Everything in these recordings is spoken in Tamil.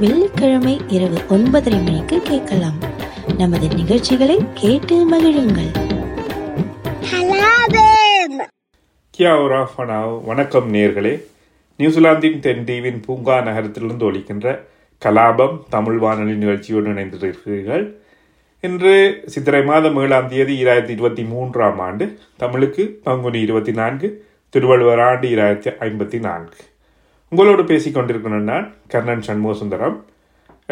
வெள்ளிக்கிழமை இரவு ஒன்பதரை மணிக்கு கேட்கலாம். நமது நிகழ்ச்சிகளை கேட்டு மகிழுங்கள். கியா ஒரா வணக்கம் நேர்களே. நியூசிலாந்தின் தென்தீவின் பூங்கா நகரத்திலிருந்து ஒலிக்கின்ற கலாபம் தமிழ் வானொலி நிகழ்ச்சியோடு இணைந்திருக்கிறீர்கள். இன்று சித்திரை மாதம் ஏழாம் தேதி இராயிரத்தி இருபத்தி மூன்றாம் ஆண்டு தமிழுக்கு பங்குனி இருபத்தி நான்கு திருவள்ளுவர் ஆண்டு இராயிரத்தி ஐம்பத்தி நான்கு. உங்களோடு பேசி கொண்டிருக்கிறேன் நான் கர்ணன் சண்முக சுந்தரம்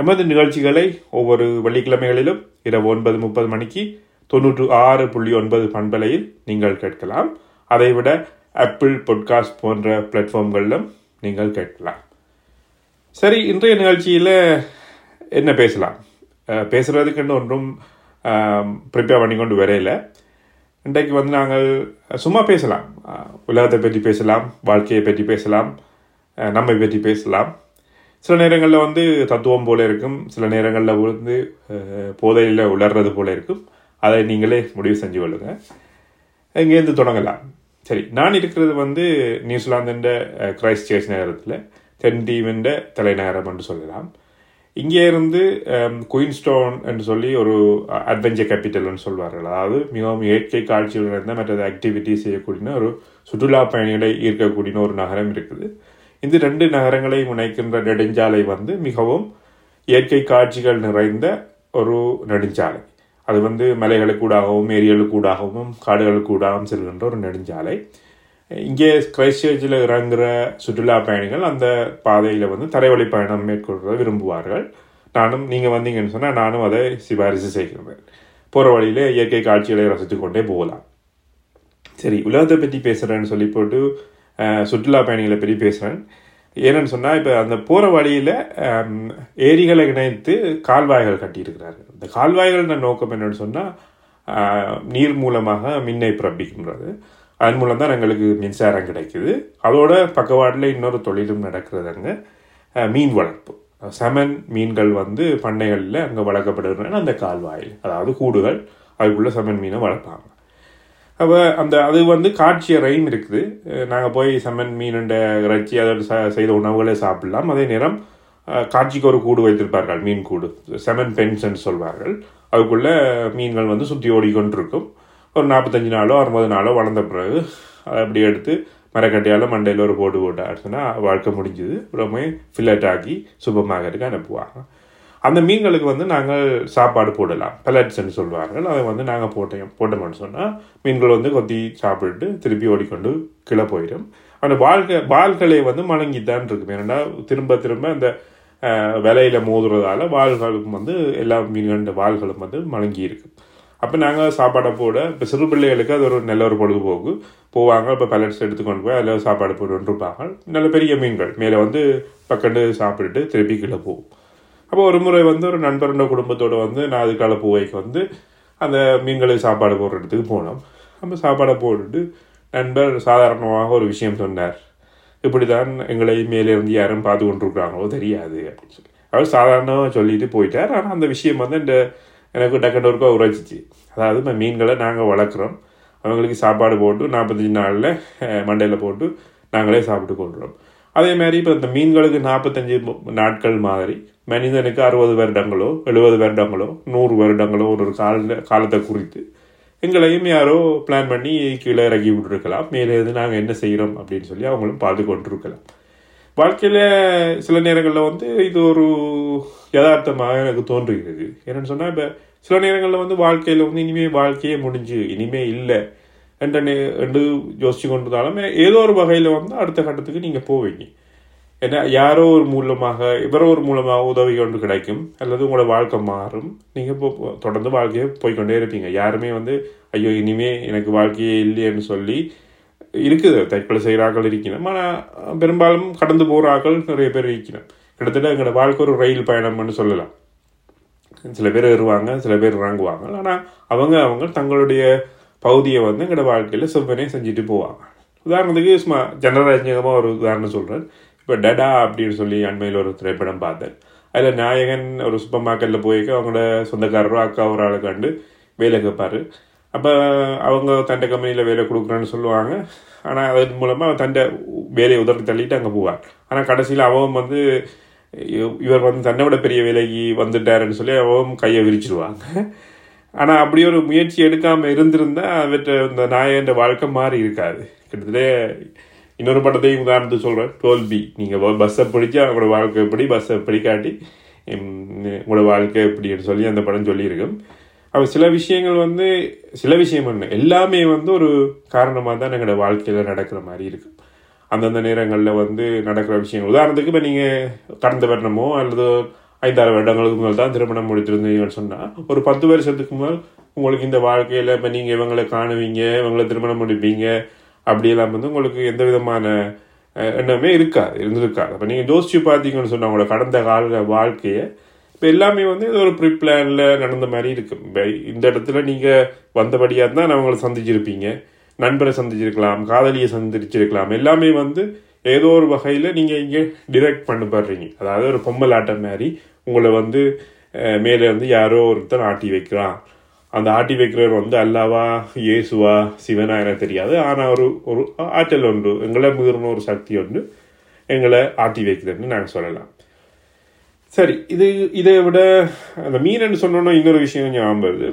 எமது நிகழ்ச்சிகளை ஒவ்வொரு வெள்ளிக்கிழமைகளிலும் இரவு ஒன்பது முப்பது மணிக்கு தொன்னூற்று ஆறு புள்ளி ஒன்பது பண்பலையில் நீங்கள் கேட்கலாம். அதைவிட ஆப்பிள் பொட்காஸ்ட் போன்ற பிளாட்ஃபார்ம்களிலும் நீங்கள் கேட்கலாம். சரி இன்றைய நிகழ்ச்சியில் என்ன பேசலாம்? பேசுகிறதுக்குன்னு ஒன்றும் ப்ரிப்பேர் பண்ணி கொண்டு வரையில. இன்றைக்கு வந்து நாங்கள் சும்மா பேசலாம். உலகத்தை பற்றி பேசலாம் வாழ்க்கையை பற்றி பேசலாம் நம்மை பற்றி பேசலாம். சில நேரங்களில் வந்து தத்துவம் போல இருக்கும். சில நேரங்களில் வந்து போதையில் உலர்றது போல இருக்கும். அதை நீங்களே முடிவு செஞ்சு கொள்ளுங்க. இங்கேருந்து தொடங்கலாம். சரி நான் இருக்கிறது வந்து நியூசிலாந்துன்ற கிரைஸ்ட் சர்ச் நகரத்தில் தென்தீவின்ற தலைநகரம் என்று சொல்லலாம். இங்கே இருந்து குயின்ஸ்டோன் என்று சொல்லி ஒரு அட்வென்ச்சர் கேபிட்டல்னு சொல்வார்கள். அதாவது மிகவும் இயற்கை காட்சிகள் நிறைந்த மற்றது ஆக்டிவிட்டி செய்யக்கூடிய ஒரு சுற்றுலா பயணிகளை ஈர்க்கக்கூடிய ஒரு நகரம் இருக்குது. இந்த ரெண்டு நகரங்களை இணைக்கின்ற நெடுஞ்சாலை வந்து மிகவும் இயற்கை காட்சிகள் நிறைந்த ஒரு நெடுஞ்சாலை. அது வந்து மலைகளுக்கூடாகவும் ஏரிகளுக்கூடாகவும் காடுகளுக்கூடாகவும் செல்கின்ற ஒரு நெடுஞ்சாலை. இங்கே கிரைஸ்ட் இறங்குற சுற்றுலா பயணிகள் அந்த பாதையில் வந்து தரைவழி பயணம் மேற்கொள்வதை விரும்புவார்கள். நானும் நீங்கள் வந்தீங்கன்னு சொன்னால் நானும் அதை சிபாரிசு செய்கிறேன். போகிற வழியில் இயற்கை காட்சிகளை ரசித்து கொண்டே போகலாம். சரி உலகத்தை பற்றி பேசுகிறேன்னு சொல்லி போட்டு சுற்றுலா பயணிகளை பற்றி பேசுகிறேன் ஏன்னு சொன்னால் இப்போ அந்த போகிற வழியில் ஏரிகளை இணைத்து கால்வாய்கள் கட்டியிருக்கிறாரு. இந்த கால்வாய்கள் நோக்கம் என்னென்னு சொன்னால் நீர் மூலமாக மின்னை பிறப்பிக்கின்றது. அதன் மூலம் தான் எங்களுக்கு மின்சாரம் கிடைக்குது. அதோட பக்கவாட்டில் இன்னொரு தொழிலும் நடக்கிறது அங்கே. மீன் வளர்ப்பு. செமன் மீன்கள் வந்து பண்ணைகளில் அங்கே வளர்க்கப்படுகின்றன. அந்த கால்வாயில் அதாவது கூடுகள் அதுக்குள்ளே செமன் மீனை வளர்ப்பாங்க. அப்போ அந்த அது வந்து காட்சி அறையும் இருக்குது. நாங்கள் போய் செம்மன் மீனுண்ட இறைச்சி அதோட ச- செய்த உணவுகளை சாப்பிடலாம். அதே நேரம் காட்சிக்கு ஒரு கூடு வைத்திருப்பார்கள் மீன் கூடு. செமன் பென்ஸ் சொல்வார்கள். அதுக்குள்ளே மீன்கள் வந்து சுற்றி ஓடிக்கொண்டிருக்கும். ஒரு நாற்பத்தஞ்சு நாளோ அறுபது நாளோ வளர்ந்த பிறகு அதை அப்படி எடுத்து மரக்கட்டையால் மண்டையில் ஒரு போட்டு போட்டு அடிச்சுன்னா வாழ்க்கை முடிஞ்சுது. ரொம்ப ஃபில்லட் ஆக்கி சூப்பர் மார்க்கெட்டுக்கு அனுப்புவாங்க. அந்த மீன்களுக்கு வந்து நாங்கள் சாப்பாடு போடலாம். பெலட்ஸ்ன்னு சொல்லுவார்கள். அதை வந்து நாங்கள் போட்டோம் போட்டோம்னு சொன்னால் மீன்கள் வந்து கொத்தி சாப்பிட்டு திருப்பி ஓடிக்கொண்டு கீழே போயிடும். அந்த வாழ்க்கை வாள்களை வந்து மலங்கித்தான் இருக்கும். ஏன்னா திரும்ப திரும்ப அந்த விலையில் விலையில மோதுறதால வாள்களுக்கும் வந்து எல்லா மீன்கள வாள்களும் வந்து மலங்கி இருக்கு அப்போ நாங்கள் சாப்பாடை போட இப்போ சிறு பிள்ளைகளுக்கு அது ஒரு நல்ல ஒரு பொழுதுபோக்கு. போவாங்க இப்போ பலட்ஸ் எடுத்துக்கொண்டு போய் அதில் சாப்பாடு போட்டுருப்பாங்க நல்ல பெரிய மீன்கள். மேலே வந்து பக்கண்டு சாப்பிட்டுட்டு திருப்பி கீழே போகும். அப்போ ஒரு முறை வந்து ஒரு நண்பரோட குடும்பத்தோடு வந்து நான் அதுக்கால பூவைக்கு வந்து அந்த மீன்களுக்கு சாப்பாடு போடுற இடத்துக்கு போனோம். நம்ம சாப்பாடை போட்டுட்டு நண்பர் சாதாரணமாக ஒரு விஷயம் சொன்னார். இப்படி தான் எங்களை மேலேருந்து யாரும் பார்த்து கொண்டிருக்கிறாங்களோ தெரியாது அப்படின்னு சொல்லி. அவர் சாதாரணமாக சொல்லிட்டு போயிட்டார். ஆனால் அந்த விஷயம் வந்து இந்த எனக்கு டக்குன்னு ஒருக்கா உரைச்சிச்சு. அதாவது இப்போ மீன்களை நாங்கள் வளர்க்குறோம். அவங்களுக்கு சாப்பாடு போட்டு நாற்பத்தஞ்சு நாளில் மண்டையில் போட்டு நாங்களே சாப்பிட்டு கொள்கிறோம் அதே மாதிரி இப்போ இந்த மீன்களுக்கு நாற்பத்தஞ்சு நாட்கள் மாதிரி மனிதனுக்கு அறுபது வருடங்களோ எழுபது வருடங்களோ நூறு வருடங்களோ ஒரு கால காலத்தை குறித்து. எங்களையும் யாரோ பிளான் பண்ணி கீழே இறக்கி விட்டுருக்கலாம். மேலே இருந்து நாங்கள் என்ன செய்கிறோம் அப்படின்னு சொல்லி அவங்களும் பார்த்து கொண்டிருக்கலாம் வாழ்க்கையில் சில நேரங்களில் வந்து இது ஒரு யதார்த்தமாக எனக்கு தோன்றுகிறது. என்னென்னு சொன்னால் இப்போ சில நேரங்களில் வந்து வாழ்க்கையில் வந்து இனிமேல் வாழ்க்கையே முடிஞ்சு இனிமேல் இல்லை என்ற நே- என்று யோசிச்சு கொண்டிருந்தாலுமே ஏதோ ஒரு வகையில் வந்து அடுத்த கட்டத்துக்கு நீங்கள் போவீங்க. ஏன்னா யாரோ ஒரு மூலமாக இவரோ ஒரு மூலமாக உதவி கொண்டு கிடைக்கும் அல்லது உங்களோட வாழ்க்கை மாறும். நீங்கள் இப்போ தொடர்ந்து வாழ்க்கையை போய்க்கொண்டே இருப்பீங்க. யாருமே வந்து ஐயோ இனிமே எனக்கு வாழ்க்கையே இல்லையேன்னு சொல்லி இருக்குது. தற்கொலை செய்கிற ஆக்கள் இருக்கணும் ஆனால் பெரும்பாலும் கடந்து போகிற ஆக்கள் நிறைய பேர் இருக்கணும் கிட்டத்தட்ட எங்களோட வாழ்க்கை ஒரு ரயில் பயணம்னு சொல்லலாம். சில பேர் வருவாங்க சில பேர் இறங்குவாங்க. ஆனால் அவங்க அவங்க தங்களுடைய பகுதியை வந்து எங்களோட வாழ்க்கையில் செவ்வனே செஞ்சுட்டு போவாங்க. உதாரணத்துக்கு சும்மா ஜனரஞ்சகமாக ஒரு உதாரணம் சொல்கிறேன் இப்போ டடா அப்படின்னு சொல்லி அண்மையில் ஒரு திரைப்படம் பார்த்தேன். அதில் நாயகன் ஒரு சூப்பர் மார்க்கெட்டில் போய்க்க அவங்களோட சொந்தக்காரரோ அக்கா ஒரு ஆளை கண்டு வேலை கேட்பார் அப்போ அவங்க தண்டை கம்பெனியில் வேலை கொடுக்குறேன்னு சொல்லுவாங்க. ஆனால் அதன் மூலமாக தண்டை வேலையை உதறி தள்ளிட்டு அங்கே போவார் ஆனால் கடைசியில் அவன் வந்து இவர் வந்து தன்னை விட பெரிய வேலைக்கு வந்துட்டாருன்னு சொல்லி அவன் கையை விரிச்சிருவாங்க. ஆனால் அப்படி ஒரு முயற்சி எடுக்காமல் இருந்திருந்தா அவற்ற இந்த நாயன்ற வாழ்க்கை மாறி இருக்காது. கிட்டத்தட்ட இன்னொரு படத்தையும் உதாரணத்துக்கு சொல்கிறேன் தோல்வி நீங்கள் பஸ்ஸை பிடிச்சா அவங்களோட வாழ்க்கை எப்படி பஸ்ஸை பிடிக்காட்டி உங்களோட வாழ்க்கை எப்படின்னு சொல்லி அந்த படம் சொல்லியிருக்கும். அப்போ சில விஷயங்கள் வந்து சில விஷயம் என்ன எல்லாமே வந்து ஒரு காரணமாக தான் எங்களோட வாழ்க்கையில் நடக்கிற மாதிரி இருக்கு. அந்தந்த நேரங்களில் வந்து நடக்கிற விஷயங்கள். உதாரணத்துக்கு இப்போ நீங்கள் கடந்த வருடமோ அல்லது ஐந்தாறு வருடங்களுக்கு முதல் தான் திருமணம் முடித்திருந்தீங்கன்னு சொன்னால் ஒரு பத்து வருஷத்துக்கு முதல் உங்களுக்கு இந்த வாழ்க்கையில் இப்போ நீங்கள் இவங்களை காணுவீங்க இவங்களை திருமணம் முடிப்பீங்க அப்படியெல்லாம் வந்து உங்களுக்கு எந்த விதமான எண்ணமே இருக்காது இருந்திருக்காது. அப்போ நீங்கள் யோசிச்சு பார்த்தீங்கன்னு சொன்னால் உங்களோட கடந்த கால வாழ்க்கையை இப்போ எல்லாமே வந்து இது ஒரு ப்ரீ பிளானில் நடந்த மாதிரி இருக்கும் இந்த இடத்துல நீங்கள் வந்தபடியாக தான் அவங்களை சந்திச்சிருப்பீங்க. நண்பரை சந்திச்சிருக்கலாம் காதலியை சந்திச்சிருக்கலாம். எல்லாமே வந்து ஏதோ ஒரு வகையில் நீங்கள் இங்கே டிரெக்ட் பண்ணப்படுறீங்க. அதாவது ஒரு பொம்மல் ஆட்டம் மாதிரி உங்களை வந்து மேலே வந்து யாரோ ஒருத்தர் ஆட்டி வைக்கிறான் அந்த ஆட்டி வைக்கிறவர் வந்து அல்லாவா இயேசுவா சிவனா என தெரியாது. ஆனால் ஒரு ஒரு ஆற்றல் ஒன்று எங்களை மீறின ஒரு சக்தி ஒன்று எங்களை ஆட்டி வைக்கிறதுன்னு நாங்கள் சொல்லலாம். சரி இது இதை விட அந்த மீனன்னு சொன்னோன்னா இன்னொரு விஷயம் ஞாபகம் வருது.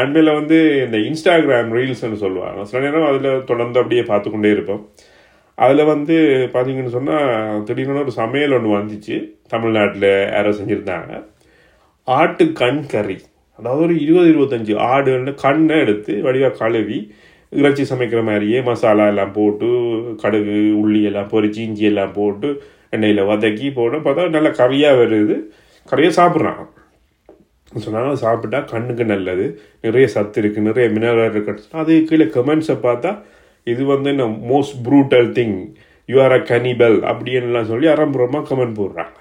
அண்மையில் வந்து இந்த இன்ஸ்டாகிராம் ரீல்ஸ்னு சொல்லுவாங்க. சில நேரம் அதில் தொடர்ந்து அப்படியே பார்த்து கொண்டே இருப்போம். அதில் வந்து பார்த்தீங்கன்னு சொன்னால் திடீர்னு ஒரு சமையல் ஒன்று வந்துச்சு. தமிழ்நாட்டில் யாரோ செஞ்சுருந்தாங்க. ஆட்டு கண் கறி. அதாவது ஒரு இருபது இருபத்தஞ்சி ஆடு கண்ணை எடுத்து வடிவாக கழுவி இறைச்சி சமைக்கிற மாதிரியே மசாலா எல்லாம் போட்டு கடுகு உள்ளி எல்லாம் பொறிச்சி இஞ்சி எல்லாம் போட்டு எண்ணெயில் வதக்கி போட்டு பார்த்தா நல்லா கறியாக வருது. கறியாக சாப்பிட்றான். சொன்னாங்க சாப்பிட்டா கண்ணுக்கு நல்லது. நிறைய சத்து இருக்குது நிறைய மினரல் இருக்கு. அது கீழே கமெண்ட்ஸை பார்த்தா இது வந்து என்ன most brutal thing you are a cannibal அப்படின்லாம் சொல்லி அரம்புறமாக கமெண்ட் போடுறாங்க.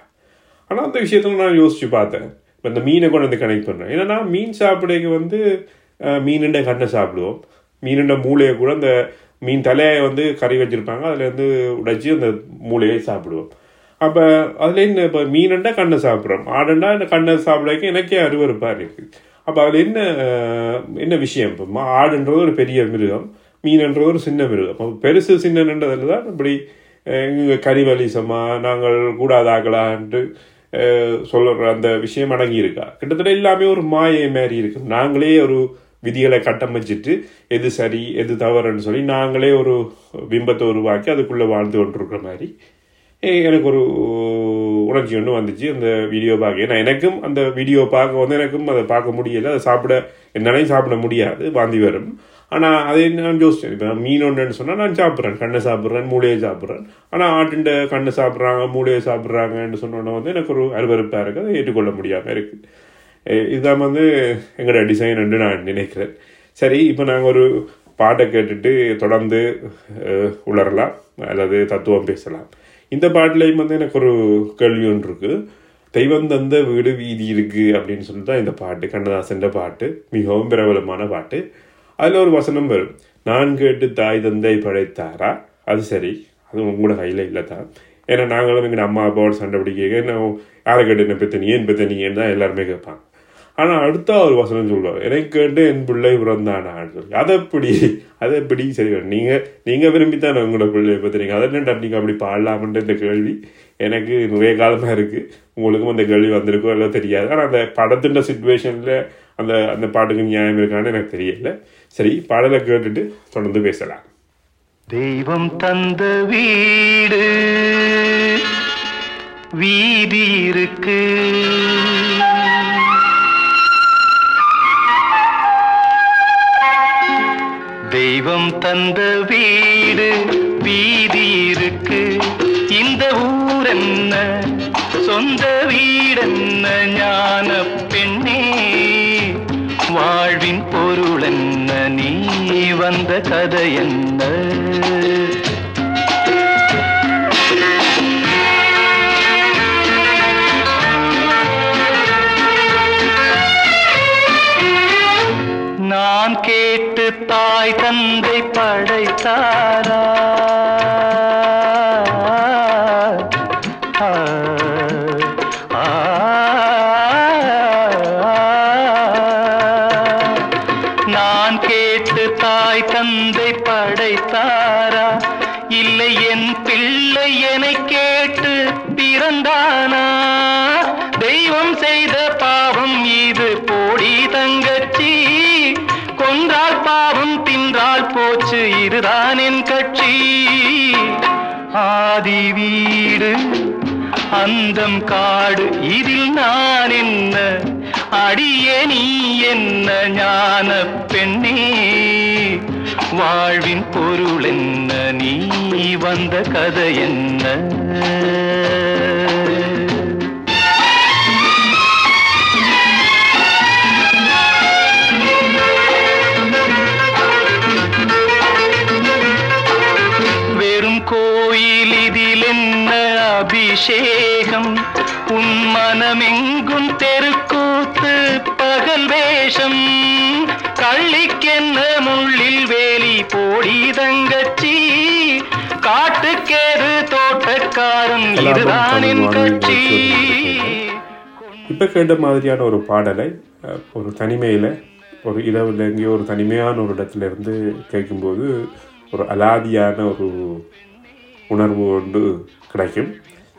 ஆனால் அந்த விஷயத்தில் நான் யோசித்து பார்த்தேன். இப்போ இந்த மீனை கொண்டு வந்து கனெக்ட் பண்ணுறேன் ஏன்னா மீன் சாப்பிடைக்கு வந்து மீனுண்ட கண்ணை சாப்பிடுவோம். மீனுண்ட மூளையை கூட அந்த மீன் தலையை வந்து கறி வச்சிருப்பாங்க. அதுலேருந்து உடைச்சி அந்த மூளையை சாப்பிடுவோம். அப்போ அதில் என்ன இப்போ மீனுண்டா கண்ணை சாப்பிட்றோம். ஆடுண்டா இந்த கண்ணை சாப்பிடக்கு எனக்கே அருவறுப்பாக இருக்குது அப்போ அதில் என்ன என்ன விஷயம்? இப்போ மா- ஆடுன்றது ஒரு பெரிய மிருகம். மீன்ன்றது ஒரு சின்ன மிருகம். அப்போ பெருசு சின்னன்றதில் தான் இப்படி எங்கள் கரிவலிசமா நாங்கள் கூடாதாக்கலான்ட்டு சொல்கிற அந்த விஷயம் அடங்கி இருக்கா கிட்டத்தட்ட எல்லாமே ஒரு மாயை மாதிரி இருக்கும். நாங்களே ஒரு விதிகளை கட்டமைச்சிட்டு எது சரி எது தவறுன்னு சொல்லி நாங்களே ஒரு பிம்பத்தை உருவாக்கி அதுக்குள்ளே வாழ்ந்து கொண்டிருக்கிற மாதிரி எனக்கு ஒரு உணர்ச்சி ஒன்று வந்துச்சு. அந்த வீடியோ பார்க்க. ஏன்னா எனக்கும் அந்த வீடியோ பார்க்க வந்து எனக்கும் அதை பார்க்க முடியல. அதை சாப்பிட என்னாலையும் சாப்பிட முடியாது. வாந்தி வரும். ஆனால் அதை நான் யோசிச்சேன். இப்போ மீன் ஒன்றுன்னு சொன்னால் நான் சாப்பிட்றேன். கண்ணை சாப்பிட்றேன் மூளையை சாப்பிட்றேன். ஆனால் ஆட்டுண்ட கண்ணை சாப்பிட்றாங்க மூளையை சாப்பிட்றாங்கன்னு சொன்னோன்னே வந்து எனக்கு ஒரு அருவருப்பாக இருக்குது அதை ஏற்றுக்கொள்ள முடியாமல் இருக்குது இதுதான் வந்து எங்களோட டிசைன் என்று நான் நினைக்கிறேன். சரி இப்போ நாங்கள் ஒரு பாட்டை கேட்டுட்டு தொடர்ந்து உளரலாம். அல்லது தத்துவம் பேசலாம். இந்த பாட்டிலையும் வந்து எனக்கு ஒரு கேள்வி ஒன்று இருக்குது தெய்வம் தந்த வீடு வீதி இருக்குது அப்படின்னு சொல்லிட்டு தான் இந்த பாட்டு கண்ணதாசன் பாட்டு மிகவும் பிரபலமான பாட்டு. அதில் ஒரு வசனம் வரும். நான் கேட்டு தாய் தந்தை படைத்தாரா? அது சரி. அது உங்களோட கையில் இல்லை தான் ஏன்னா நாங்களும் எங்கள் அம்மா அப்பாவோட சண்டை பிடிக்க நான் யாரை கேட்டு என்ன பெத்தனி ஏன் பெத்தனின்னு தான் எல்லாருமே கேட்பாங்க. ஆனால் அடுத்த ஒரு வசனம் சொல்லுவார். எனக்கு கேட்டு என் பிள்ளை பிறந்தானான்னு சொல்லி. அதை எப்படி? அதை எப்படி சரி நீங்கள் நீங்கள் விரும்பித்தான் உங்களோட பிள்ளையை பற்றுறீங்க அதை என்ன நீங்கள் அப்படி பாடலாமன்ற இந்த கேள்வி? எனக்கு நிறைய காலமாக இருக்குது உங்களுக்கும் அந்த கேள்வி வந்திருக்கோ எல்லாம் தெரியாது. ஆனால் அந்த படத்தின் சுச்சுவேஷனில் அந்த அந்த பாட்டுக்கு நியாயம் இருக்கான்னு எனக்கு தெரியல. சரி பாடலை கேட்டுட்டு தொடர்ந்து பேசலாம். தெய்வம் தந்த வீடு வீதி இருக்கு. தெய்வம் தந்த வீடு வீதி இருக்கு. இந்த ஊர் என்ன சொந்த வீடென்ன ஞான பெண்ணே. வாழ்வின் பொருள் என்ன நீ வந்த கதை என்ன? தாய் தந்தை படைத்தாரா? சொந்தம் காடு இதில் நான் என்ன? அடியே நீ என்ன ஞான பெண்ணே? வாழ்வின் பொருள் என்ன? நீ வந்த கதை என்ன? வெறும் கோயில் இதில் என்ன அபிஷேகம் உன் மனமெங்கும் தெருக்கூத்து பகல் வேஷம். கள்ளிக்கென்ன முள்ளில் வேலி போடி தங்கச்சி காட்டுக்கேது தோட்டக்காரன் இதுதான் என் கட்சி. இப்போ கேட்ட மாதிரியான ஒரு பாடலை ஒரு தனிமையில் ஒரு இரவில் எங்கேயோ ஒரு தனிமையான ஒரு இடத்துல இருந்து கேட்கும்போது ஒரு அலாதியான ஒரு உணர்வு ஒன்று கிடைக்கும்.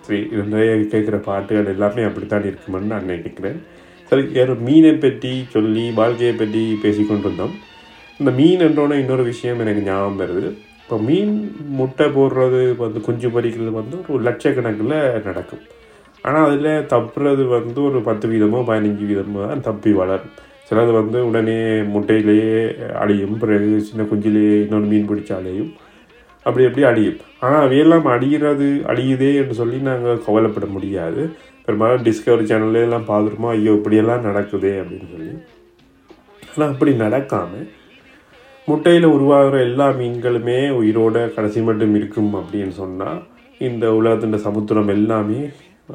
சரி நிறைய கேட்குற பாட்டுகள் எல்லாமே அப்படித்தான் இருக்குமென்னு நான் நினைக்கிறேன். சரி ஒரு மீனை பற்றி சொல்லி வாழ்க்கையை பற்றி பேசிக்கொண்டிருந்தோம். இந்த மீன் என்றோட இன்னொரு விஷயம் எனக்கு ஞாபகம் வருது. இப்போ மீன் முட்டை போடுறது வந்து குஞ்சு பறிக்கிறது வந்து ஒரு லட்சக்கணக்கில் நடக்கும். ஆனால் அதில் தப்புறது வந்து ஒரு பத்து வீதமோ பதினஞ்சு வீதமோ தான் தப்பி வளரும். சிலது வந்து உடனே முட்டையிலேயே அழியும். பிறகு சின்ன குஞ்சிலேயே இன்னொரு மீன் பிடிச்சாலேயும் அப்படி எப்படி அழியும் ஆனால் அவையெல்லாம் அழிகிறது அழியுதே என்று சொல்லி நாங்கள் கவலைப்பட முடியாது. பெரும்பாலும் டிஸ்கவரி சேனல்ல எல்லாம் பார்த்துருமோ ஐயோ இப்படியெல்லாம் நடக்குதே அப்படின்னு சொல்லி. ஆனால் அப்படி நடக்காமல் முட்டையில் உருவாகிற எல்லா மீன்களுமே உயிரோட கடைசி மட்டும் இருக்கும் அப்படின்னு சொன்னால் இந்த உலகத்தின் சமுத்திரம் எல்லாமே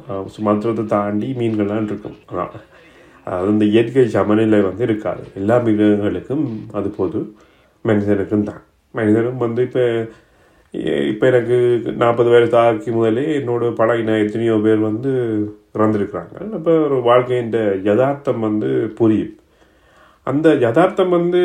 அஹ், சமுத்திரத்தை தாண்டி மீன்கள்லாம் இருக்கும். அதான் அதாவது இந்த இயற்கை சமநிலை வந்து இருக்காது. எல்லா மிருகங்களுக்கும் அது பொது மனிதனுக்கும் தான். மனிதனும் வந்து இப்போ இப்போ எனக்கு நாற்பது வயசு தாக்கி முதலே என்னோட பழகின எத்தனையோ பேர் வந்து இறந்துருக்குறாங்க. அப்போ ஒரு வாழ்க்கையின் யதார்த்தம் வந்து புரியும். அந்த யதார்த்தம் வந்து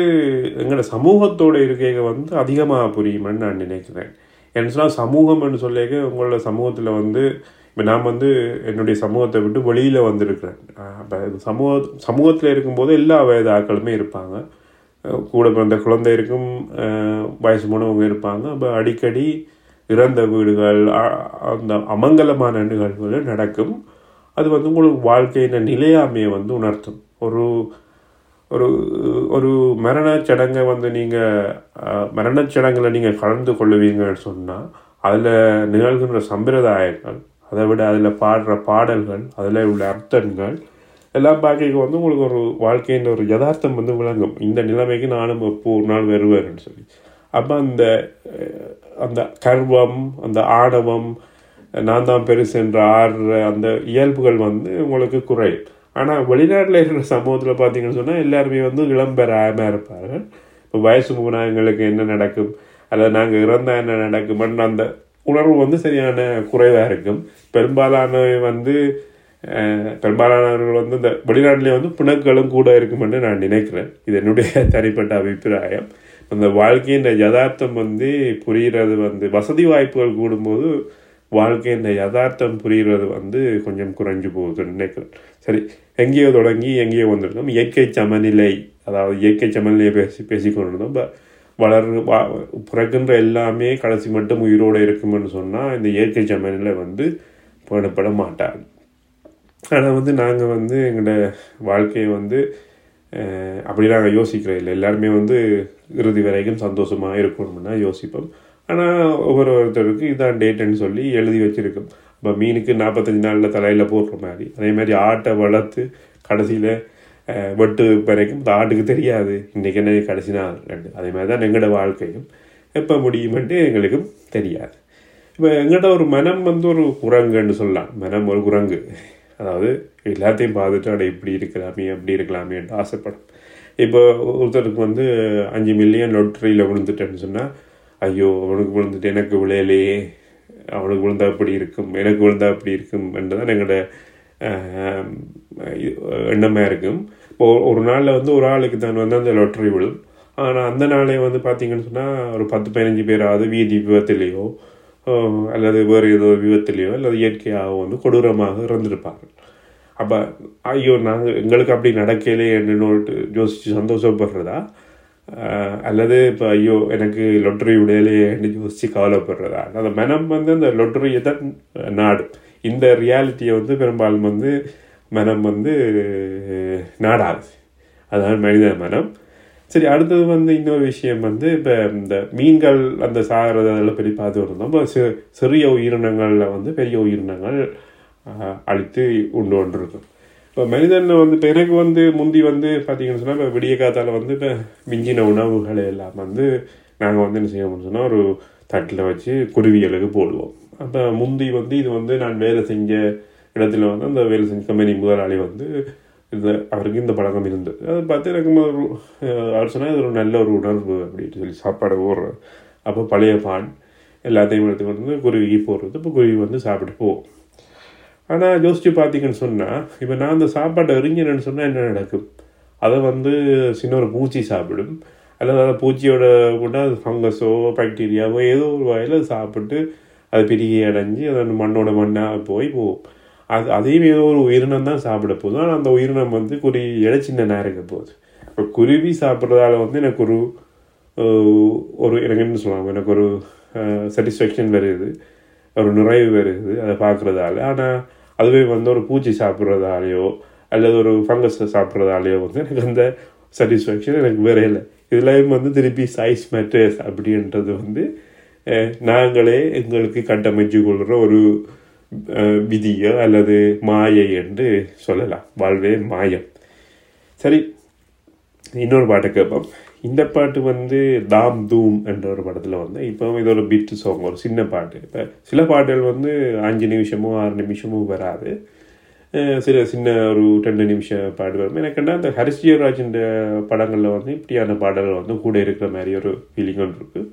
எங்களோட சமூகத்தோட இருக்கைக வந்து அதிகமாக புரியுமென்னு நான் நினைக்கிறேன். என்ன சொன்னால் சமூகம்னு சொல்லிக்க உங்களோட சமூகத்தில் வந்து இப்போ நான் வந்து என்னுடைய சமூகத்தை விட்டு வெளியில் வந்திருக்கிறேன். அப்போ சமூக சமூகத்தில் இருக்கும்போது எல்லா வயது ஆக்களுமே இருப்பாங்க. கூட பிறந்த குழந்தை இருக்கும் வயசு இருப்பாங்க. அப்போ அடிக்கடி இறந்த வீடுகள் அந்த அமங்கலமான நிகழ்வுகள் நடக்கும். அது வந்து உங்களுக்கு வாழ்க்கையின் நிலையாமையை வந்து உணர்த்தும். ஒரு ஒரு ஒரு மரணச் சடங்கை வந்து நீங்கள் மரணச் சடங்கில் நீங்கள் கலந்து கொள்ளுவீங்கன்னு சொன்னால் அதில் நிகழ்கின்ற சம்பிரதாயங்கள் அதை விட அதில் பாடுற பாடல்கள் அதில் உள்ள அர்த்தங்கள் எல்லாம் பார்க்க வந்து உங்களுக்கு ஒரு வாழ்க்கையின் ஒரு யதார்த்தம் வந்து விளங்கும். இந்த நிலைமைக்கு நானும் எப்போ ஒரு நாள் வருவேன்னு சொல்லி. அப்போ அந்த அந்த கர்வம் அந்த ஆணவம் நான் தான் பெருசு என்ற ஆடுற அந்த இயல்புகள் வந்து உங்களுக்கு குறையும். ஆனால் வெளிநாட்டில் இருக்கிற சமூகத்தில் பார்த்தீங்கன்னு சொன்னால் எல்லாருமே வந்து இளம்பெறாமல் இருப்பார்கள். இப்போ வயசு எங்களுக்கு என்ன நடக்கும்? அல்லது நாங்கள் இறந்தால் என்ன நடக்கும்னு அந்த உணர்வு வந்து சரியான குறைவாக இருக்கும். பெரும்பாலானவை வந்து பெரும்பாலானவர்கள் வந்து இந்த வெளிநாட்டிலே வந்து பிணக்களும் கூட இருக்குமென்று நான் நினைக்கிறேன். இது என்னுடைய தனிப்பட்ட அபிப்பிராயம். அந்த வாழ்க்கையின் யதார்த்தம் வந்து புரிகிறது வந்து வசதி வாய்ப்புகள் கூடும்போது வாழ்க்கையின் யதார்த்தம் புரிகிறது வந்து கொஞ்சம் குறைஞ்சு போகுதுன்னு நினைக்கிறேன். சரி எங்கேயோ தொடங்கி எங்கேயோ வந்திருக்கோம். இயற்கை சமநிலை அதாவது இயற்கை சமநிலையை பேசி பேசிக்கொண்டிருந்தோம். இப்போ வளர் வா பிறக்கின்ற எல்லாமே கடைசி மட்டும் உயிரோடு இருக்கும்னு சொன்னால் இந்த இயற்கை சமநிலை வந்து பேணப்பட மாட்டாது. ஆனால் வந்து நாங்கள் வந்து எங்களோட வாழ்க்கையை வந்து அப்படி நாங்கள் யோசிக்கிறோம் இல்லை. எல்லாருமே வந்து இறுதி வரைக்கும் சந்தோஷமாக இருக்கணும்னா யோசிப்போம். ஆனால் ஒவ்வொரு ஒருத்தருக்கு இதான் டேட்டுன்னு சொல்லி எழுதி வச்சுருக்கோம். இப்போ மீனுக்கு நாற்பத்தஞ்சு நாளில் தலையில் போடுற மாதிரி. அதே மாதிரி ஆட்டை வளர்த்து கடைசியில் வெட்டு வரைக்கும் இந்த ஆட்டுக்கு தெரியாது. இன்றைக்கி என்ன கடைசி நாள் ரெண்டு. அதே மாதிரி தான் எங்களோட வாழ்க்கையும். எப்போ முடியுமென்ட்டு எங்களுக்கும் தெரியாது. இப்போ எங்கள்கிட்ட ஒரு மனம் வந்து ஒரு குரங்குன்னு சொல்லலாம். மனம் ஒரு குரங்கு. அதாவது எல்லாத்தையும் பார்த்துட்டு அட இப்படி இருக்கலாமே அப்படி இருக்கலாமேன்ட்டு ஆசைப்படும். இப்போ ஒருத்தருக்கு வந்து அஞ்சு மில்லியன் லொட்டரியில் விழுந்துட்டேன்னு சொன்னால் ஐயோ அவனுக்கு விழுந்துட்டு எனக்கு விளையலையே அவனுக்கு விழுந்தா அப்படி இருக்கும் எனக்கு விழுந்தா அப்படி இருக்கும் என்றுதான் எங்களோட எண்ணமாக இருக்கும். இப்போ ஒரு நாளில் வந்து ஒரு ஆளுக்கு தான் வந்து அந்த லொட்டரி விழும். ஆனால் அந்த நாளே வந்து பார்த்தீங்கன்னு சொன்னால் ஒரு பத்து பதினஞ்சு பேராவது வீதி விபத்துலேயோ அல்லது வேறு ஏதோ விபத்திலேயோ அல்லது இயற்கையாக வந்து கொடூரமாக இறந்துருப்பாங்க அப்போ ஐயோ நாங்கள் எங்களுக்கு அப்படி நடக்கலையே என்னன்னு யோசித்து சந்தோஷப்படுறதா அல்லது இப்போ ஐயோ எனக்கு லொட்டரி விடையிலேன்னு யோசித்து கவலைப்படுறதா அந்த மனம் வந்து அந்த லொட்டரியை தான் நாடு இந்த ரியாலிட்டியை வந்து பெரும்பாலும் வந்து மனம் வந்து நாடாது அதான் மனித மனம் சரி அடுத்தது வந்து இன்னொரு விஷயம் வந்து இப்போ இந்த மீன்கள் அந்த சாகிறது அதெல்லாம் பெரிய பார்த்து இருந்தோம் இப்போ சிறு சிறிய உயிரினங்களில் வந்து பெரிய உயிரினங்கள் அழித்து உண்டு கொண்டிருக்கும். இப்போ மனிதன் வந்து பிறகு வந்து முந்தி வந்து பார்த்தீங்கன்னு சொன்னால் இப்போ விடிய காத்தால் வந்து இப்போ மிஞ்சின உணவுகளை எல்லாம் வந்து நாங்கள் வந்து என்ன செய்யணும்னு சொன்னால் ஒரு தட்டில் வச்சு குருவிகளுக்கு போடுவோம். அப்போ முந்தி வந்து இது வந்து நான் வேலை செஞ்ச இடத்துல வந்து அந்த வேலை செஞ்ச கம்பெனி முதலாளி வந்து இது அவருக்கு இந்த பழக்கம் இருந்தது அதை பார்த்து எனக்கு ஒரு அவர் சொன்னால் இது ஒரு நல்ல ஒரு உணர்வு அப்படின்னு சொல்லி சாப்பாடு ஓடுற அப்போ பழைய பான் எல்லாத்தையும் எடுத்துக்கொண்டு வந்து குருவிக்கு போடுறது இப்போ குருவி வந்து சாப்பிட்டு போவோம் ஆனால் யோசித்து பார்த்தீங்கன்னு சொன்னால் இப்போ நான் அந்த சாப்பாட்டை எறிஞ்சினேன்னு சொன்னால் என்ன நடக்கும்? அதை வந்து சின்ன ஒரு பூச்சி சாப்பிடும். அல்லது அந்த பூச்சியோட கூட அது ஃபங்கஸோ பாக்டீரியாவோ ஏதோ ஒரு வகையில் சாப்பிட்டு அது பெரிய அடைஞ்சு அது மண்ணோட மண்ணாக போய் போகும். அது அதையும் ஏதோ ஒரு உயிரினம் தான் சாப்பிட போதும் ஆனால் அந்த உயிரினம் வந்து குறி இலை சின்ன நேரம் இருக்க போகுது. இப்போ குருவி சாப்பிட்றதால வந்து எனக்கு ஒரு ஒரு எனக்கு என்ன சொல்லலாம் எனக்கு ஒரு சாட்டிஸ்ஃபேக்ஷன் வருது. ஒரு நிறைவு வருது அதை பார்க்குறதால. ஆனால் அதுவே வந்து ஒரு பூச்சி சாப்பிட்றதாலேயோ அல்லது ஒரு ஃபங்கஸ் சாப்பிட்றதாலேயோ வந்து எனக்கு அந்த சாட்டிஸ்ஃபேக்ஷன் எனக்கு வேற இல்லை இதெல்லாம் வந்து திருப்பி சைஸ் மேட்டர்ஸ் அப்படின்றது வந்து நாங்களே எங்களுக்கு கட்டமைச்சு கொள்கிற ஒரு விதியோ அல்லது மாயை என்று சொல்லலாம் வாழ்வே மாயம் சரி இன்னொரு பாட்டை கேட்போம் இந்த பாட்டு வந்து தாம் தூம் என்ற ஒரு படத்தில் வந்து இப்போ இது ஒரு பிட் சாங் ஒரு சின்ன பாட்டு இப்போ சில பாட்டுகள் வந்து அஞ்சு நிமிஷமோ ஆறு நிமிஷமோ வராது சில சின்ன ஒரு ரெண்டு நிமிஷம் பாட்டு வரும் எனக்கு என்ன அந்த ஹரிஷ் ஜெயராஜின் படங்களில் வந்து இப்படியான பாடல்கள் வந்து கூட இருக்கிற மாதிரி ஒரு ஃபீலிங் ஒன்று இருக்குது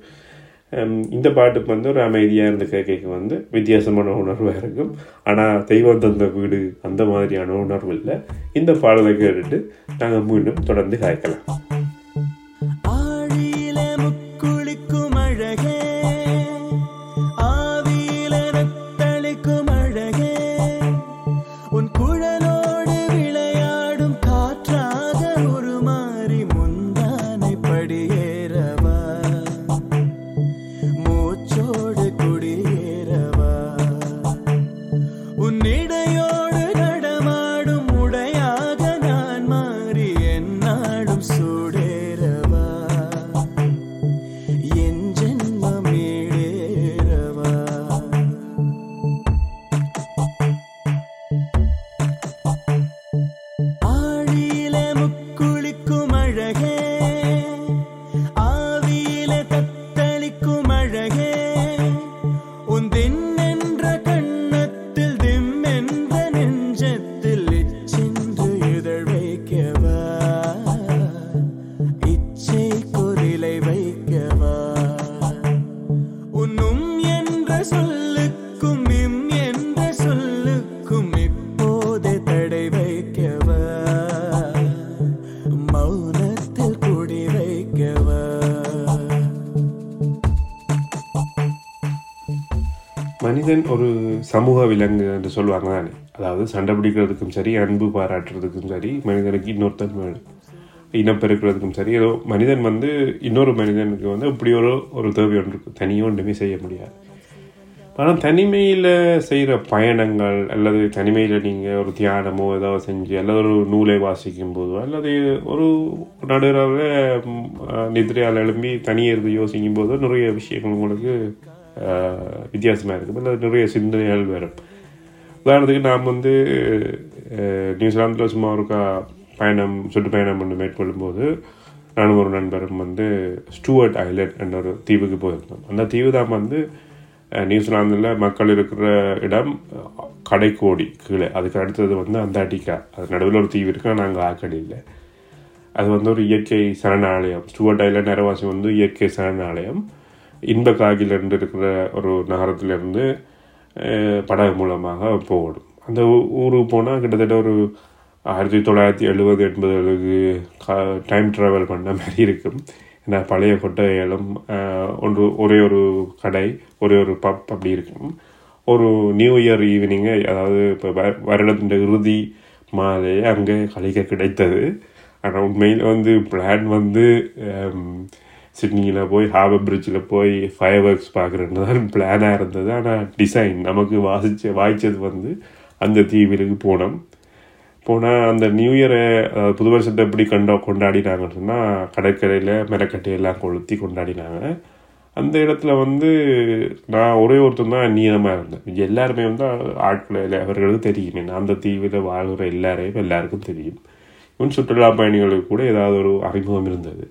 இந்த பாட்டுக்கு வந்து ஒரு அமைதியாக இருந்த கேட்க வந்து வித்தியாசமான உணர்வாக இருக்கும். ஆனால் தெய்வம் தந்த வீடு அந்த மாதிரியான உணர்வு இல்லை. இந்த பாடலை கேட்டுட்டு நாங்கள் மீண்டும் தொடர்ந்து காய்க்கலாம். மனிதன் ஒரு சமூக விலங்கு என்று சொல்லுவாங்க தானே அதாவது சண்டை பிடிக்கிறதுக்கும் சரி அன்பு பாராட்டுறதுக்கும் சரி மனிதனுக்கு இன்னொருத்தன் வேணும் இனப்பெருக்கிறதுக்கும் சரி ஏதோ மனிதன் வந்து இன்னொரு மனிதனுக்கு வந்து இப்படி ஒரு ஒரு தேவை ஒன்று இருக்கு. தனியோ ஒன்றுமே செய்ய முடியாது. ஆனால் தனிமையில் செய்கிற பயணங்கள் அல்லது தனிமையில் நீங்கள் ஒரு தியானமோ ஏதாவது செஞ்சு அல்லது ஒரு நூலை வாசிக்கும் போதோ அல்லது ஒரு நடுவில் நிதிரையால் எழும்பி தனியே இருந்து யோசிக்கும் போதோ நிறைய விஷயங்கள் உங்களுக்கு வித்தியாசமாக இருக்கும் அல்லது நிறைய சிந்தனைகள் வரும். உதாரணத்துக்கு நாம் வந்து நியூசிலாந்தில் சும்மா ஒரு பயணம் சுற்றுப்பயணம் ஒன்று மேற்கொள்ளும்போது நானும் ஒரு நண்பரும் வந்து ஸ்டூவர்ட் ஐலண்ட் என்ற ஒரு தீவுக்கு போயிருந்தோம். அந்த தீவு தான் வந்து நியூசிலாந்தில் மக்கள் இருக்கிற இடம் கடைக்கோடி கீழே. அதுக்கு அடுத்தது வந்து அந்தாட்டிக்கா அது நடுவில் ஒரு தீவு இருக்கு நாங்கள் ஆக்கடியில் அது வந்து ஒரு இயற்கை சரணாலயம். ஸ்டூவர்ட் ஐலண்ட் நேரவாசி வந்து இயற்கை சரணாலயம். இன்பகாகிலிருந்து இருக்கிற ஒரு நகரத்திலிருந்து படகு மூலமாக போகணும். அந்த ஊருக்கு போனால் கிட்டத்தட்ட ஒரு ஆயிரத்தி தொள்ளாயிரத்தி எழுபது எண்பதுகளுக்கு டைம் ட்ராவல் பண்ண மாதிரி இருக்கும். ஏன்னா பழைய கொட்டைகளும் ஒன்று ஒரே ஒரு கடை ஒரே ஒரு பப் அப்படி இருக்கும். ஒரு நியூ இயர் ஈவினிங்கு அதாவது இப்போ வருடத்தின் இறுதி மாதிரியே அங்கே கழிக்க கிடைத்தது. ஆனால் உண்மையில் வந்து பிளான் வந்து சிட்னியில் போய் ஹார்பர் பிரிட்ஜில் போய் ஃபயர் ஒர்க்ஸ் பார்க்குறது தான் பிளானாக இருந்தது. ஆனால் டிசைன் நமக்கு வாசிச்ச வாய்ச்சது வந்து அந்த தீவிலுக்கு போனோம். போனால் அந்த நியூ இயரை புது வருஷத்தை எப்படி கண்டோ கொண்டாடினாங்கன்னு சொன்னால் கடற்கரையில் மெனக்கட்டையெல்லாம் கொளுத்தி கொண்டாடினாங்க. அந்த இடத்துல வந்து நான் ஒரே ஒருத்தன் தான் நீளமாக இருந்தேன். எல்லாருமே வந்து ஆட்களை இல்லை, அவர்களுக்கு தெரியும். அந்த தீவில் வாழ்கிற எல்லாரையும் எல்லாருக்கும் தெரியும். இவன் சுற்றுலா பயணிகளுக்கு கூட ஏதாவது ஒரு அறிமுகம் இருந்தது.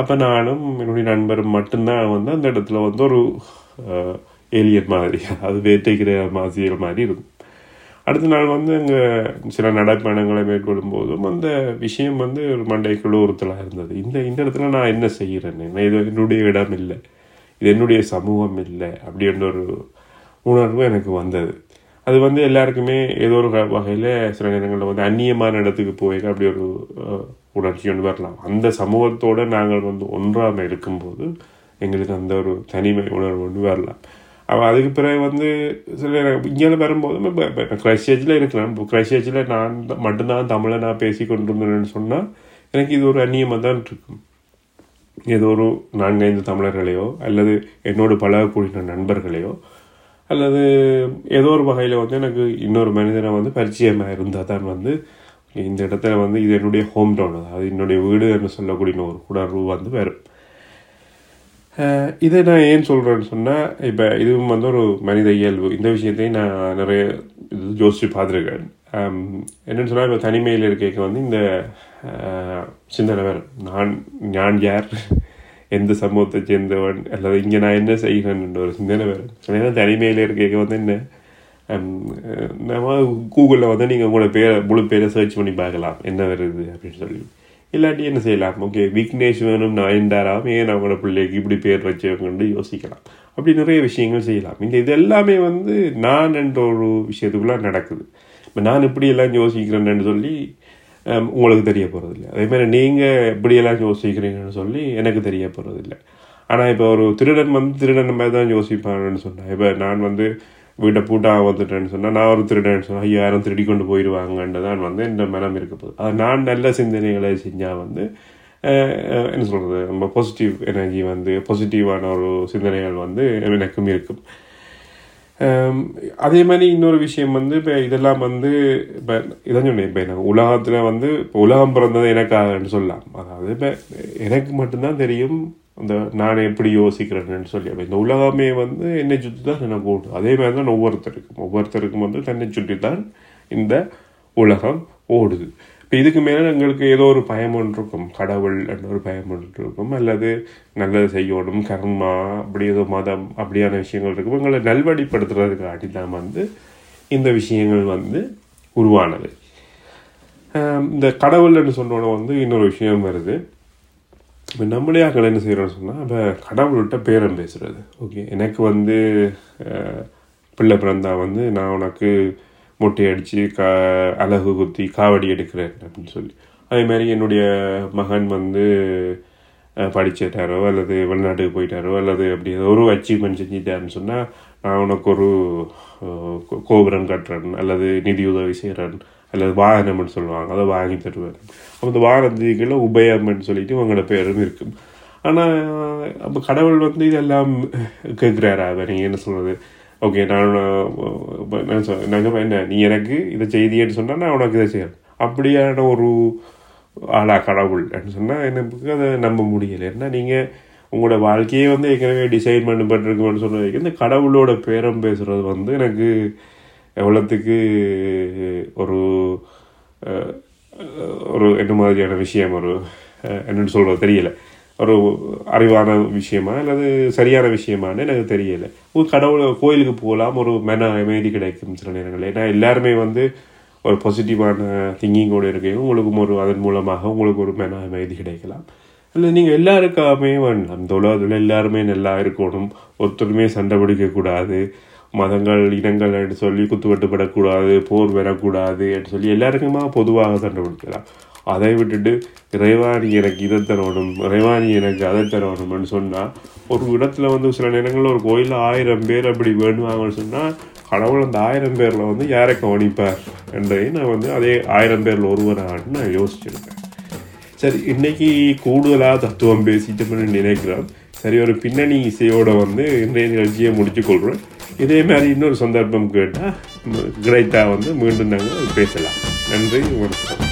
அப்போ நானும் என்னுடைய நண்பரும் மட்டும்தான் வந்து அந்த இடத்துல வந்து ஒரு ஏலியன் மாதிரி அது வேட்டைக்கிற மாசியல் மாதிரி இருக்கும். அடுத்த நாள் வந்து அங்கே சில நடைப்பயணங்களை மேற்கொள்ளும் போதும் அந்த விஷயம் வந்து ஒரு மண்டைக்குள்ள ஒருத்தலாக இருந்தது. இந்த இந்த இடத்துல நான் என்ன செய்கிறேன்? இது என்னுடைய இடம் இல்லை. இது என்னுடைய சமூகம் இல்லை. அப்படின்ற ஒரு உணர்வு எனக்கு வந்தது. அது வந்து எல்லாருக்குமே ஏதோ ஒரு வகையில் சில நேரங்களில் வந்து அந்நியமான இடத்துக்கு போய் அப்படி ஒரு உணர்ச்சியும் வரலாம். அந்த சமூகத்தோடு நாங்கள் வந்து ஒன்றாம இருக்கும்போது எங்களுக்கு அந்த ஒரு தனிமை உணர்வு ஒன்று வரலாம். அப்போ அதுக்கு பிறகு வந்து சில இங்கே வரும்போது இப்போ கிரைஸ்டேஜில் இருக்கலாம். இப்போ கிரைஸ்டேஜில் நான் மட்டும்தான் தமிழை நான் பேசி கொண்டிருந்தேன்னு சொன்னால் எனக்கு இது ஒரு அந்நியமாக தான் இருக்கும். ஏதோ ஒரு நான்கைந்து தமிழர்களையோ அல்லது என்னோடு பழகக்கூடிய நண்பர்களையோ அல்லது ஏதோ ஒரு வகையில் வந்து எனக்கு இன்னொரு மனிதனை வந்து பரிச்சயமாக இருந்தால் தான் வந்து இந்த இடத்துல வந்து இது என்னுடைய ஹோம் டவுன் அதாவது என்னுடைய வீடு என்று சொல்லக்கூடிய ஒரு உணர்வு வந்து வரும். இதை நான் ஏன் சொல்கிறேன்னு சொன்னால் இப்போ இதுவும் வந்து ஒரு மனித இயல்பு. இந்த விஷயத்தையும் நான் நிறைய இது யோசித்து பார்த்துருக்கேன். என்னென்னு சொன்னால் இப்போ தனிமையில் இருக்க வந்து இந்த சிந்தனை வரும் நான் நான் யார்? எந்த சமூகத்தை சேர்ந்தவன்? அல்லது இங்கே நான் என்ன செய்கிறேன்? ஒரு சிந்தனை வரும் ஏன்னா தனிமையில் இருக்க வந்து என்ன? Uh, நம்ம கூகுளில் வந்து நீங்கள் உங்களோட பேரை முழு பேரை சர்ச் பண்ணி பார்க்கலாம். என்ன வருது அப்படின்னு சொல்லி. இல்லாட்டி என்ன செய்யலாம்? ஓகே விக்னேஷ் வேணும் நயன்தாராம் ஏன் அவங்களோட பிள்ளைக்கு இப்படி பேர் வச்சவங்கன்னு யோசிக்கலாம். அப்படி நிறைய விஷயங்கள் செய்யலாம். இந்த இது எல்லாமே வந்து நான் என்ற ஒரு விஷயத்துக்குள்ளே நடக்குது. இப்போ நான் இப்படி எல்லாம் யோசிக்கிறேன்னு சொல்லி um, உங்களுக்கு தெரிய போகிறதில்ல அதே மாதிரி நீங்கள் இப்படியெல்லாம் யோசிக்கிறீங்கன்னு சொல்லி எனக்கு தெரிய போகிறதில்ல ஆனால் இப்போ ஒரு திருடன் வந்து திருடன் மாதிரி தான் யோசிப்பான்னு சொன்னேன் இப்போ நான் வந்து வீட்டை பூட்டாக வந்துட்டேன்னு சொன்னால் நான் ஒரு திருடேன்னு சொன்னால் ஐயோ யாரும் திருடி கொண்டு போயிடுவாங்கன்னு தான் வந்து இந்த மனம் இருக்க போகுது. அது நான் நல்ல சிந்தனைகளை செஞ்சால் வந்து என்ன சொல்கிறது நம்ம பாசிட்டிவ் எனர்ஜி வந்து பாசிட்டிவான ஒரு சிந்தனைகள் வந்து எனக்கும் இருக்கும். அதே மாதிரி இன்னொரு விஷயம் வந்து இப்போ இதெல்லாம் வந்து இப்போ இதான் சொன்னேன் இப்போ எனக்கு உலகத்தில் வந்து இப்போ உலகம் பிறந்தது எனக்காகன்னு சொல்லலாம். அதாவது இப்போ எனக்கு மட்டும்தான் தெரியும் அந்த நான் எப்படி யோசிக்கிறேன்னு சொல்லி. அப்போ இந்த உலகமே வந்து என்னை சுற்றி தான் எனக்கு ஓடுது அதே மாதிரி தான் ஒவ்வொருத்தருக்கும். ஒவ்வொருத்தருக்கும் வந்து தன்னை சுற்றி தான் இந்த உலகம் ஓடுது. இப்போ இதுக்கு மேலே எங்களுக்கு ஏதோ ஒரு பயம் ஒன்று இருக்கும் கடவுள் என்ற ஒரு பயம் ஒன்று இருக்கும் அல்லது நல்லது செய்யணும் கர்மா அப்படி ஏதோ மதம் அப்படியான விஷயங்கள் இருக்கும். எங்களை நல்வழிப்படுத்துறதுக்காட்டி தான் வந்து இந்த விஷயங்கள் வந்து உருவானது. இந்த கடவுள்னு சொன்னோட வந்து இன்னொரு விஷயம் வருது. இப்போ நம்மளே அங்கே என்ன செய்கிறோம்னு சொன்னால் இப்போ கடவுள்கிட்ட பேரம் பேசுகிறது ஓகே எனக்கு வந்து பிள்ளை பிறந்தா வந்து நான் உனக்கு மொட்டை அடித்து கா அழகு குத்தி காவடி எடுக்கிறேன் அப்படின்னு சொல்லி. அதே மாதிரி என்னுடைய மகன் வந்து படிச்சிட்டாரோ அல்லது வெளிநாட்டுக்கு போயிட்டாரோ அல்லது அப்படி ஒரு அச்சீவ்மெண்ட் செஞ்சிட்டாருன்னு சொன்னால் நான் உனக்கு ஒரு கோபுரம் கட்டுறேன் அல்லது நிதி உதவி செய்கிறேன் அல்லது வாகனம்னு சொல்லுவாங்க அதை வாங்கி தருவார். அப்போ இந்த வாகனத்துக்குள்ள உபயம்னு சொல்லிட்டு உங்களோட பேரும் இருக்கும். ஆனால் அப்போ கடவுள் வந்து இதெல்லாம் கேட்குறாரா அதை நீங்கள் என்ன சொல்கிறது ஓகே நான் நான் சொல் நான் என்ன நீ எனக்கு இதை செய்தியேன்னு சொன்னால் நான் உனக்கு இதை செய்யறேன். அப்படியான ஒரு ஆளா கடவுள் அப்படின்னு சொன்னால் எனக்கு அதை நம்ப முடியலை. ஏன்னா நீங்கள் உங்களோட வாழ்க்கையே வந்து ஏற்கனவே டிசைன் பண்ணப்பட்டிருக்குன்னு சொன்ன வரைக்கும் இந்த கடவுளோட பேரம் பேசுகிறது வந்து எனக்கு எவ்வளோத்துக்கு ஒரு ஒரு என்ன மாதிரியான விஷயம் ஒரு என்னென்னு சொல்கிறது தெரியலை. தெரியல ஒரு அறிவான விஷயமா அல்லது சரியான விஷயமான்னு எனக்கு தெரியலை. ஒரு கடவுள் கோயிலுக்கு போகலாம் ஒரு மன அமைதி கிடைக்கும் சில நேரங்களில். ஏன்னா எல்லாருமே வந்து ஒரு பாசிட்டிவான திங்கிங்கோடு இருக்கையும் உங்களுக்கும் ஒரு அதன் மூலமாக உங்களுக்கு ஒரு மன அமைதி கிடைக்கலாம். இல்லை நீங்கள் எல்லாருக்காமே வேண்டாம் இந்த உலகத்தில் எல்லாருமே நல்லா இருக்கணும். ஒருத்தருமே சண்டை பிடிக்கக்கூடாது. மதங்கள் இனங்கள் என்று சொல்லி குத்துவட்டுப்படக்கூடாது போர் வரக்கூடாது என்று சொல்லி எல்லாருக்குமா பொதுவாக சண்டை பிடிக்கலாம். அதை விட்டுட்டு இறைவாணி எனக்கு இதை தரணும் இறைவாணி எனக்கு அதை தரணும்னு சொன்னால் ஒரு இடத்துல வந்து சில நேரங்களில் ஒரு கோயிலில் ஆயிரம் பேர் அப்படி வேணுவாங்கன்னு சொன்னால் கடவுள் அந்த ஆயிரம் பேரில் வந்து யாரை கவனிப்பார் என்றதை நான் வந்து அதே ஆயிரம் பேரில் ஒருவரான்னு நான் யோசிச்சிருக்கேன். சரி இன்றைக்கி கூடுதலாக தத்துவம் பேசிட்டோம்னு நினைக்கிறேன். சரி ஒரு பின்னணி இசையோடு வந்து இன்றைய நிகழ்ச்சியை முடிச்சு கொள்கிறேன் இதே மாதிரி இன்னொரு சந்தர்ப்பம் கேட்டால் கிரைத்தா வந்து மீண்டும் நாங்கள் பேசலாம். நன்றி வணக்கம்.